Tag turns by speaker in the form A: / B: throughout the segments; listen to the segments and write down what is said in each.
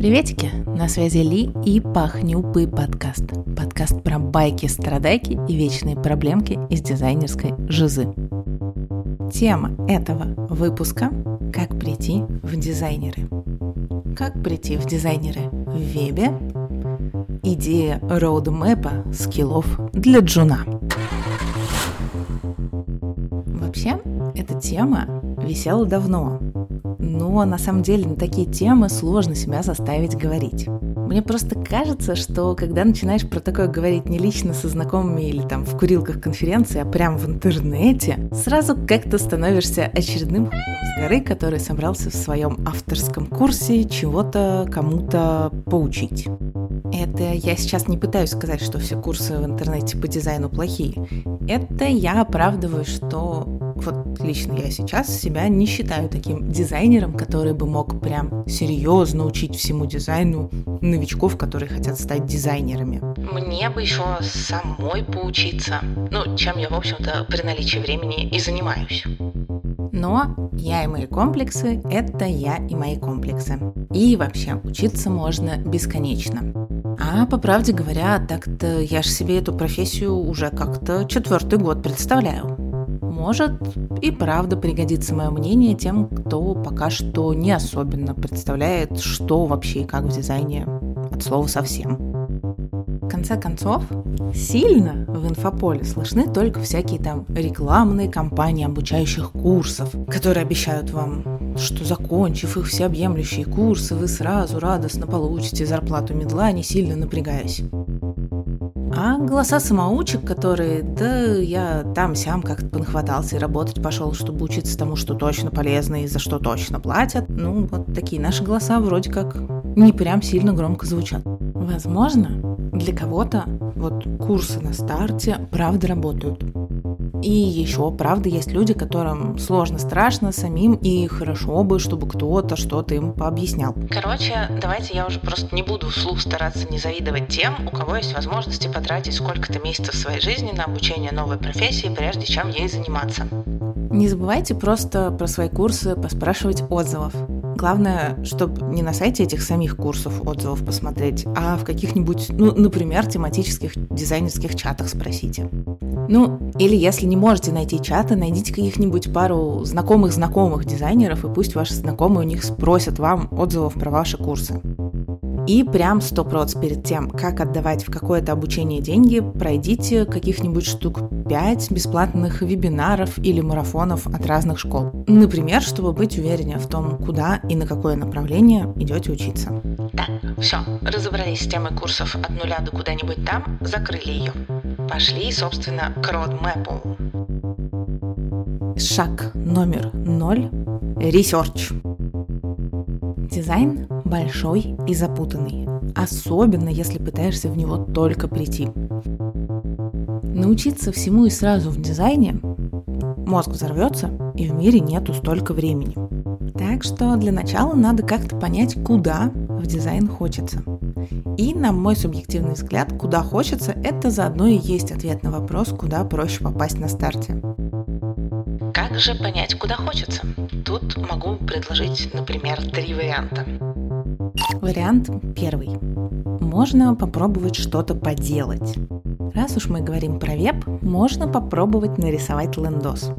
A: Приветики! На связи Ли и Пахнюпы подкаст. Подкаст про байки, страдайки и вечные проблемки из дизайнерской жизы. Тема этого выпуска – как прийти в дизайнеры. Как прийти в дизайнеры в вебе? Идея роудмэпа скиллов для джуна. Вообще, эта тема висела давно, но на самом деле на такие темы сложно себя заставить говорить. Мне просто кажется, что когда начинаешь про такое говорить не лично со знакомыми или там в курилках конференции, а прям в интернете, сразу как-то становишься очередным с горы, который собрался в своем авторском курсе чего-то кому-то поучить. Это я сейчас не пытаюсь сказать, что все курсы в интернете по дизайну плохие. Это я оправдываю, что вот лично я сейчас себя не считаю таким дизайнером, который бы мог прям серьезно учить всему дизайну новичков, которые хотят стать дизайнерами.
B: Мне бы еще самой поучиться, ну, чем я, в общем-то, при наличии времени и занимаюсь.
A: Но я и мои комплексы – это я и мои комплексы. И вообще, учиться можно бесконечно. А по правде говоря, так-то я же себе эту профессию уже как-то четвертый год представляю. Может и правда пригодится мое мнение тем, кто пока что не особенно представляет, что вообще и как в дизайне от слова совсем. Конце концов, сильно в инфополе слышны только всякие там рекламные кампании обучающих курсов, которые обещают вам, что закончив их всеобъемлющие курсы, вы сразу радостно получите зарплату медла, не сильно напрягаясь. А голоса самоучек, которые, да, я там-сям как-то понахватался и работать пошел, чтобы учиться тому, что точно полезно и за что точно платят. Ну, вот такие наши голоса вроде как не прям сильно громко звучат. Возможно, для кого-то вот курсы на старте правда работают. И еще, правда, есть люди, которым сложно, страшно самим, и хорошо бы, чтобы кто-то что-то им пообъяснял.
B: Короче, давайте я уже просто не буду вслух стараться не завидовать тем, у кого есть возможности потратить сколько-то месяцев своей жизни на обучение новой профессии, прежде чем ей заниматься.
A: Не забывайте просто про свои курсы поспрашивать отзывов. Главное, чтобы не на сайте этих самих курсов отзывов посмотреть, а в каких-нибудь, ну, например, тематических дизайнерских чатах спросите. Ну, или если не можете найти чаты, найдите каких-нибудь пару знакомых-знакомых дизайнеров, и пусть ваши знакомые у них спросят вам отзывов про ваши курсы. И прям сто проц перед тем, как отдавать в какое-то обучение деньги, пройдите каких-нибудь штук 5 бесплатных вебинаров или марафонов от разных школ. Например, чтобы быть увереннее в том, куда и на какое направление идете учиться.
B: Так, все, разобрались с темой курсов от нуля до куда-нибудь там, закрыли ее. Пошли, собственно, к roadmap у.
A: Шаг номер ноль. Research. Дизайн большой и запутанный, особенно если пытаешься в него только прийти. Научиться всему и сразу в дизайне мозг взорвется, и в мире нету столько времени. Так что для начала надо как-то понять, куда в дизайн хочется. И, на мой субъективный взгляд, куда хочется, это заодно и есть ответ на вопрос, куда проще попасть на старте.
B: Как же понять, куда хочется? Тут могу предложить, например, три варианта.
A: Вариант первый. Можно попробовать что-то поделать. Раз уж мы говорим про веб, можно попробовать нарисовать лендос.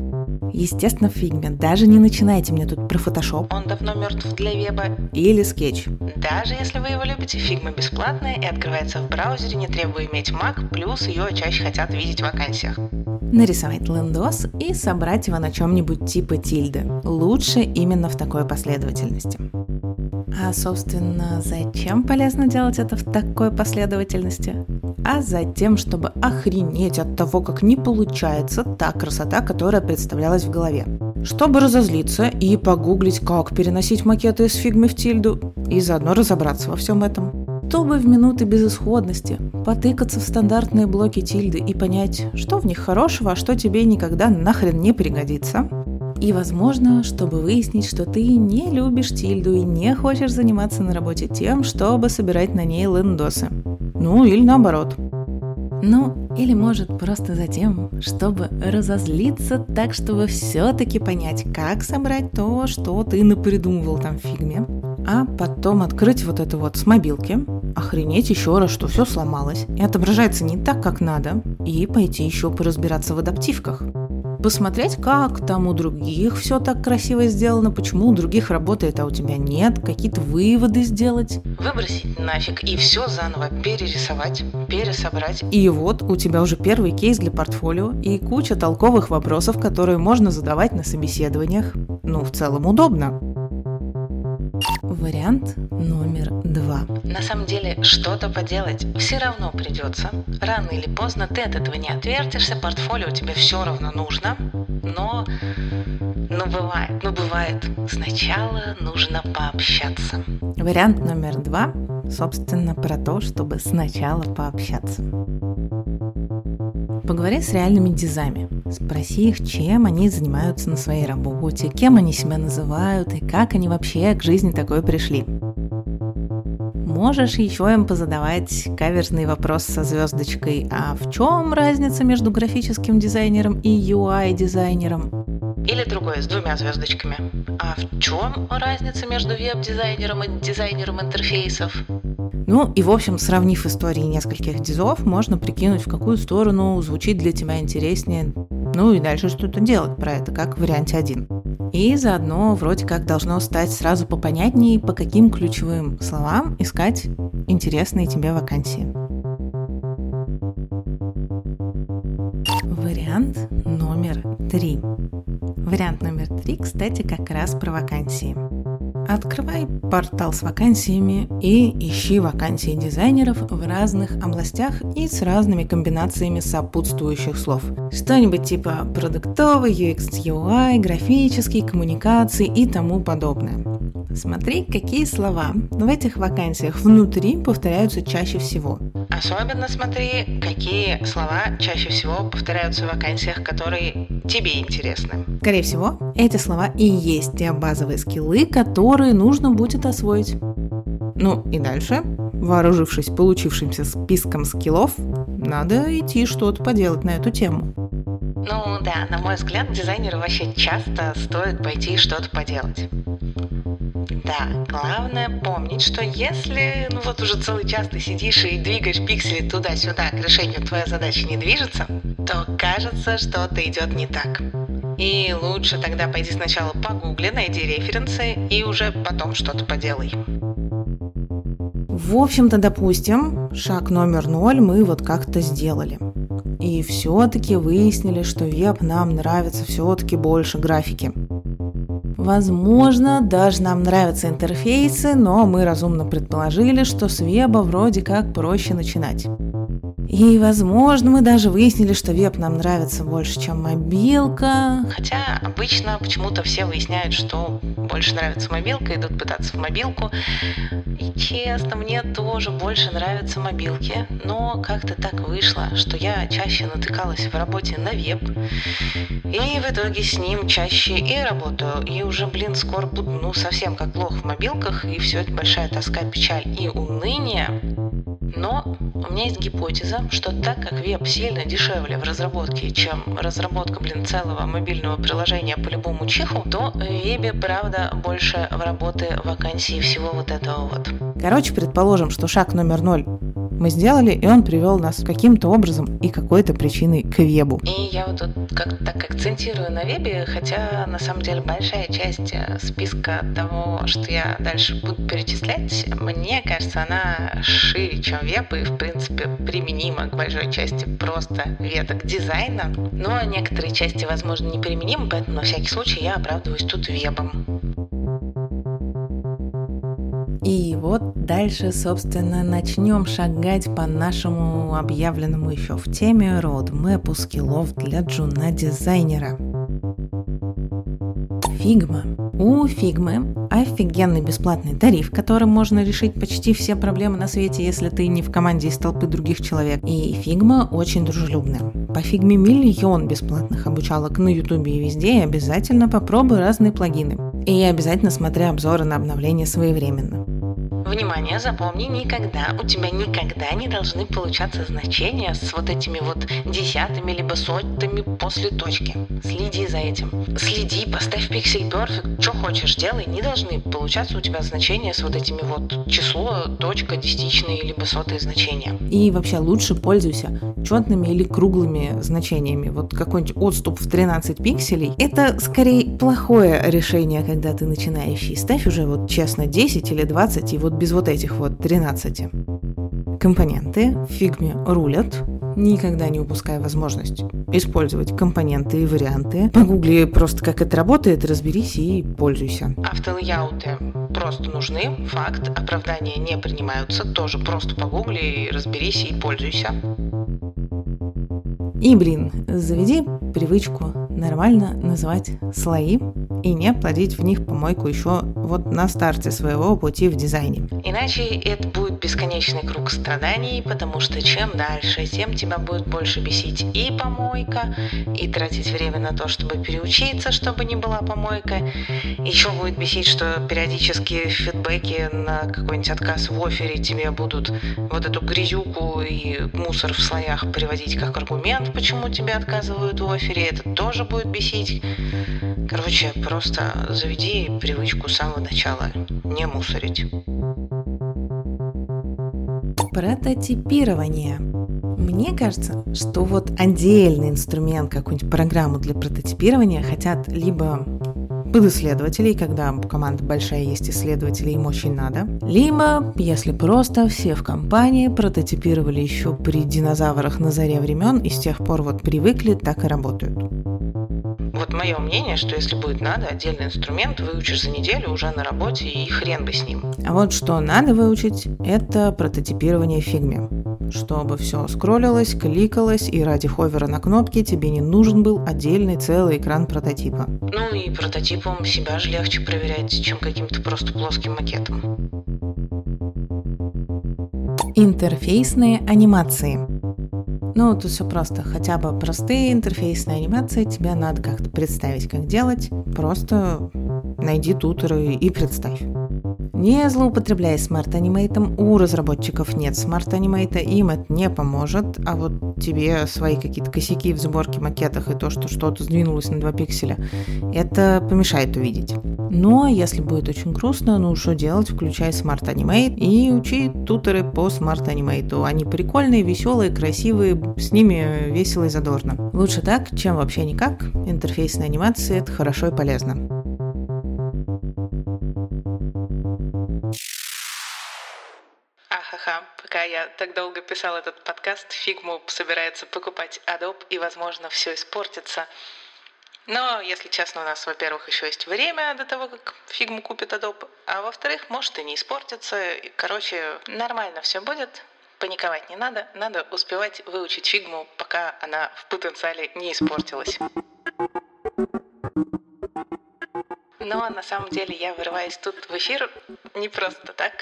A: Естественно, в фигме. Даже не начинайте мне тут про фотошоп.
B: Он давно мертв для веба.
A: Или скетч.
B: Даже если вы его любите, фигма бесплатная и открывается в браузере, не требуя иметь Mac, плюс ее чаще хотят видеть в вакансиях.
A: Нарисовать лендос и собрать его на чем-нибудь типа тильды. Лучше именно в такой последовательности. А, собственно, зачем полезно делать это в такой последовательности? А затем, чтобы охренеть от того, как не получается та красота, которая представлялась в голове. Чтобы разозлиться и погуглить, как переносить макеты из фигмы в тильду, и заодно разобраться во всем этом. Чтобы в минуты безысходности потыкаться в стандартные блоки тильды и понять, что в них хорошего, а что тебе никогда нахрен не пригодится – и, возможно, чтобы выяснить, что ты не любишь тильду и не хочешь заниматься на работе тем, чтобы собирать на ней лендосы. Ну, или наоборот. Ну, или может просто за тем, чтобы разозлиться так, чтобы все-таки понять, как собрать то, что ты напридумывал там в фигме. а потом открыть вот это вот с мобилки, охренеть еще раз, что все сломалось, и отображается не так, как надо, и пойти еще поразбираться в адаптивках посмотреть, как там у других все так красиво сделано, почему у других работает, а у тебя нет, какие-то выводы сделать.
B: Выбросить нафиг и все заново перерисовать, пересобрать.
A: И вот у тебя уже первый кейс для портфолио и куча толковых вопросов, которые можно задавать на собеседованиях. Ну, в целом удобно. Вариант номер два.
B: На самом деле, что-то поделать все равно придется. Рано или поздно ты от этого не отвертишься, портфолио тебе все равно нужно. Но, ну бывает, ну бывает. Сначала нужно пообщаться.
A: Вариант номер два, собственно, про то, чтобы сначала пообщаться. Поговори с реальными дизами. Спроси их, чем они занимаются на своей работе, кем они себя называют и как они вообще к жизни такой пришли. Можешь еще им позадавать каверзный вопрос со звездочкой «А в чем разница между графическим дизайнером и UI-дизайнером?»
B: Или другое с двумя звездочками. А в чем разница между веб-дизайнером и дизайнером интерфейсов?
A: Ну и, в общем, сравнив истории нескольких дизов, можно прикинуть, в какую сторону звучит для тебя интереснее, ну и дальше что-то делать про это, как в варианте 1. И заодно вроде как должно стать сразу попонятнее, по каким ключевым словам искать интересные тебе вакансии. Вариант номер три. Вариант номер три, кстати, как раз про вакансии. Открывай портал с вакансиями и ищи вакансии дизайнеров в разных областях и с разными комбинациями сопутствующих слов. Что-нибудь типа продуктовый, UX, UI, графический, коммуникации и тому подобное. Смотри, какие слова в этих вакансиях внутри повторяются чаще всего.
B: Особенно смотри, какие слова чаще всего повторяются в вакансиях, которые тебе интересны.
A: Скорее всего, эти слова и есть те базовые скиллы, которые нужно будет освоить. Ну и дальше, вооружившись получившимся списком скиллов, надо идти что-то поделать на эту тему.
B: Ну да, на мой взгляд, дизайнеру вообще часто стоит пойти что-то поделать. Да, главное помнить, что если, ну вот уже целый час ты сидишь и двигаешь пиксели туда-сюда, к решению твоя задача не движется, то кажется, что-то идет не так. И лучше тогда пойди сначала погугли, найди референсы и уже потом что-то поделай.
A: В общем-то, допустим, шаг номер ноль мы вот как-то сделали. И все-таки выяснили, что веб нам нравится все-таки больше графики. Возможно, даже нам нравятся интерфейсы, но мы разумно предположили, что с веба вроде как проще начинать. И, возможно, мы даже выяснили, что веб нам нравится больше, чем мобилка.
B: Хотя обычно почему-то все выясняют, что больше нравится мобилка, идут пытаться в мобилку. И честно, мне тоже больше нравятся мобилки, но как-то так вышло, что я чаще натыкалась в работе на веб, и в итоге с ним чаще и работаю, и уже, блин, скоро буду, ну, совсем как плохо в мобилках, и все это большая тоска, печаль и уныние. Но у меня есть гипотеза, что так как веб сильно дешевле в разработке, чем разработка, блин, целого мобильного приложения по любому чиху, то в вебе, правда, больше в работы вакансий всего вот этого вот.
A: Короче, предположим, что шаг номер ноль мы сделали, и он привел нас каким-то образом и какой-то причиной к вебу.
B: И я вот тут как так акцентирую на вебе, хотя на самом деле большая часть э, списка того, что я дальше буду перечислять, мне кажется, она шире, чем веб, и в принципе применима к большой части просто веток дизайна. Но некоторые части, возможно, неприменимы, поэтому на всякий случай я оправдываюсь тут вебом.
A: И вот дальше, собственно, начнем шагать по нашему объявленному еще в теме роудмэпу скиллов для джуна-дизайнера. Фигма. У Фигмы офигенный бесплатный тариф, которым можно решить почти все проблемы на свете, если ты не в команде из толпы других человек. И Фигма очень дружелюбная. По Фигме миллион бесплатных обучалок на ютубе и везде, и обязательно попробуй разные плагины. И обязательно смотри обзоры на обновление своевременно.
B: Внимание, запомни, никогда, у тебя никогда не должны получаться значения с вот этими вот десятыми либо сотнями после точки. Следи за этим. Следи, поставь пиксель perfect, что хочешь делай, не должны получаться у тебя значения с вот этими вот число, точка, десятичные либо сотые значения.
A: И вообще лучше пользуйся четными или круглыми значениями. Вот какой-нибудь отступ в 13 пикселей – это скорее плохое решение, когда ты начинающий. Ставь уже вот честно 10 или 20 и вот без вот этих вот 13. Компоненты в фигме рулят, никогда не упуская возможность использовать компоненты и варианты. Погугли просто, как это работает, разберись и пользуйся.
B: Автолейауты просто нужны, факт, оправдания не принимаются, тоже просто погугли, разберись и пользуйся.
A: И, блин, заведи привычку нормально называть слои и не плодить в них помойку еще вот на старте своего пути в дизайне.
B: Иначе это будет бесконечный круг страданий, потому что чем дальше, тем тебя будет больше бесить и помойка, и тратить время на то, чтобы переучиться, чтобы не была помойка. Еще будет бесить, что периодически фидбэки на какой-нибудь отказ в офере тебе будут вот эту грязюку и мусор в слоях приводить как аргумент, почему тебе отказывают в офере. Это тоже будет бесить. Короче, просто заведи привычку с самого начала не мусорить.
A: Прототипирование. Мне кажется, что вот отдельный инструмент, какую-нибудь программу для прототипирования хотят либо под исследователей, когда команда большая есть исследователи, им очень надо. Либо, если просто все в компании прототипировали еще при динозаврах на заре времен и с тех пор вот привыкли, так и работают.
B: Вот мое мнение, что если будет надо, отдельный инструмент выучишь за неделю уже на работе и хрен бы с ним.
A: А вот что надо выучить, это прототипирование в фигме. Чтобы все скроллилось, кликалось, и ради ховера на кнопке тебе не нужен был отдельный целый экран прототипа.
B: Ну и прототипом себя же легче проверять, чем каким-то просто плоским макетом.
A: Интерфейсные анимации. Ну, тут все просто. Хотя бы простые интерфейсные анимации тебе надо как-то представить, как делать. Просто найди туторы и представь. Не злоупотребляй smart animate ом, у разработчиков нет smart animate а, им это не поможет, а вот тебе свои какие-то косяки в сборке макетах и то, что что-то сдвинулось на 2 пикселя, это помешает увидеть. Но если будет очень грустно, ну что делать, включай smart animate и учи туторы по smart animate у. Они прикольные, веселые, красивые, с ними весело и задорно. Лучше так, чем вообще никак. Интерфейсная анимация – это хорошо и полезно.
B: Пока я так долго писал этот подкаст, Фигму собирается покупать Adobe и, возможно, все испортится. Но, если честно, у нас, во-первых, еще есть время до того, как фигму купит Adobe, а во-вторых, может и не испортится. Короче, нормально все будет, паниковать не надо, надо успевать выучить фигму, пока она в потенциале не испортилась. Но на самом деле я вырываюсь тут в эфир не просто так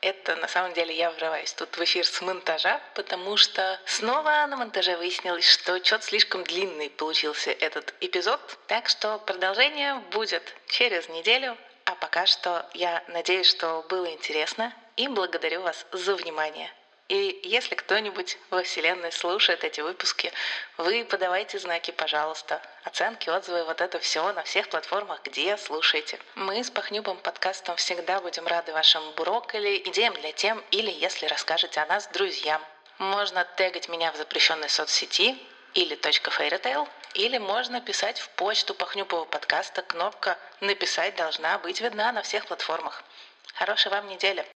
B: это на самом деле я врываюсь тут в эфир с монтажа, потому что снова на монтаже выяснилось, что что-то слишком длинный получился этот эпизод. Так что продолжение будет через неделю. А пока что я надеюсь, что было интересно и благодарю вас за внимание. И если кто-нибудь во Вселенной слушает эти выпуски, вы подавайте знаки, пожалуйста. Оценки, отзывы, вот это все на всех платформах, где слушаете. Мы с Пахнюбом подкастом всегда будем рады вашим брокколи, идеям для тем или если расскажете о нас друзьям. Можно тегать меня в запрещенной соцсети или .fairytale, или можно писать в почту Пахнюпова подкаста. Кнопка «Написать» должна быть видна на всех платформах. Хорошей вам недели!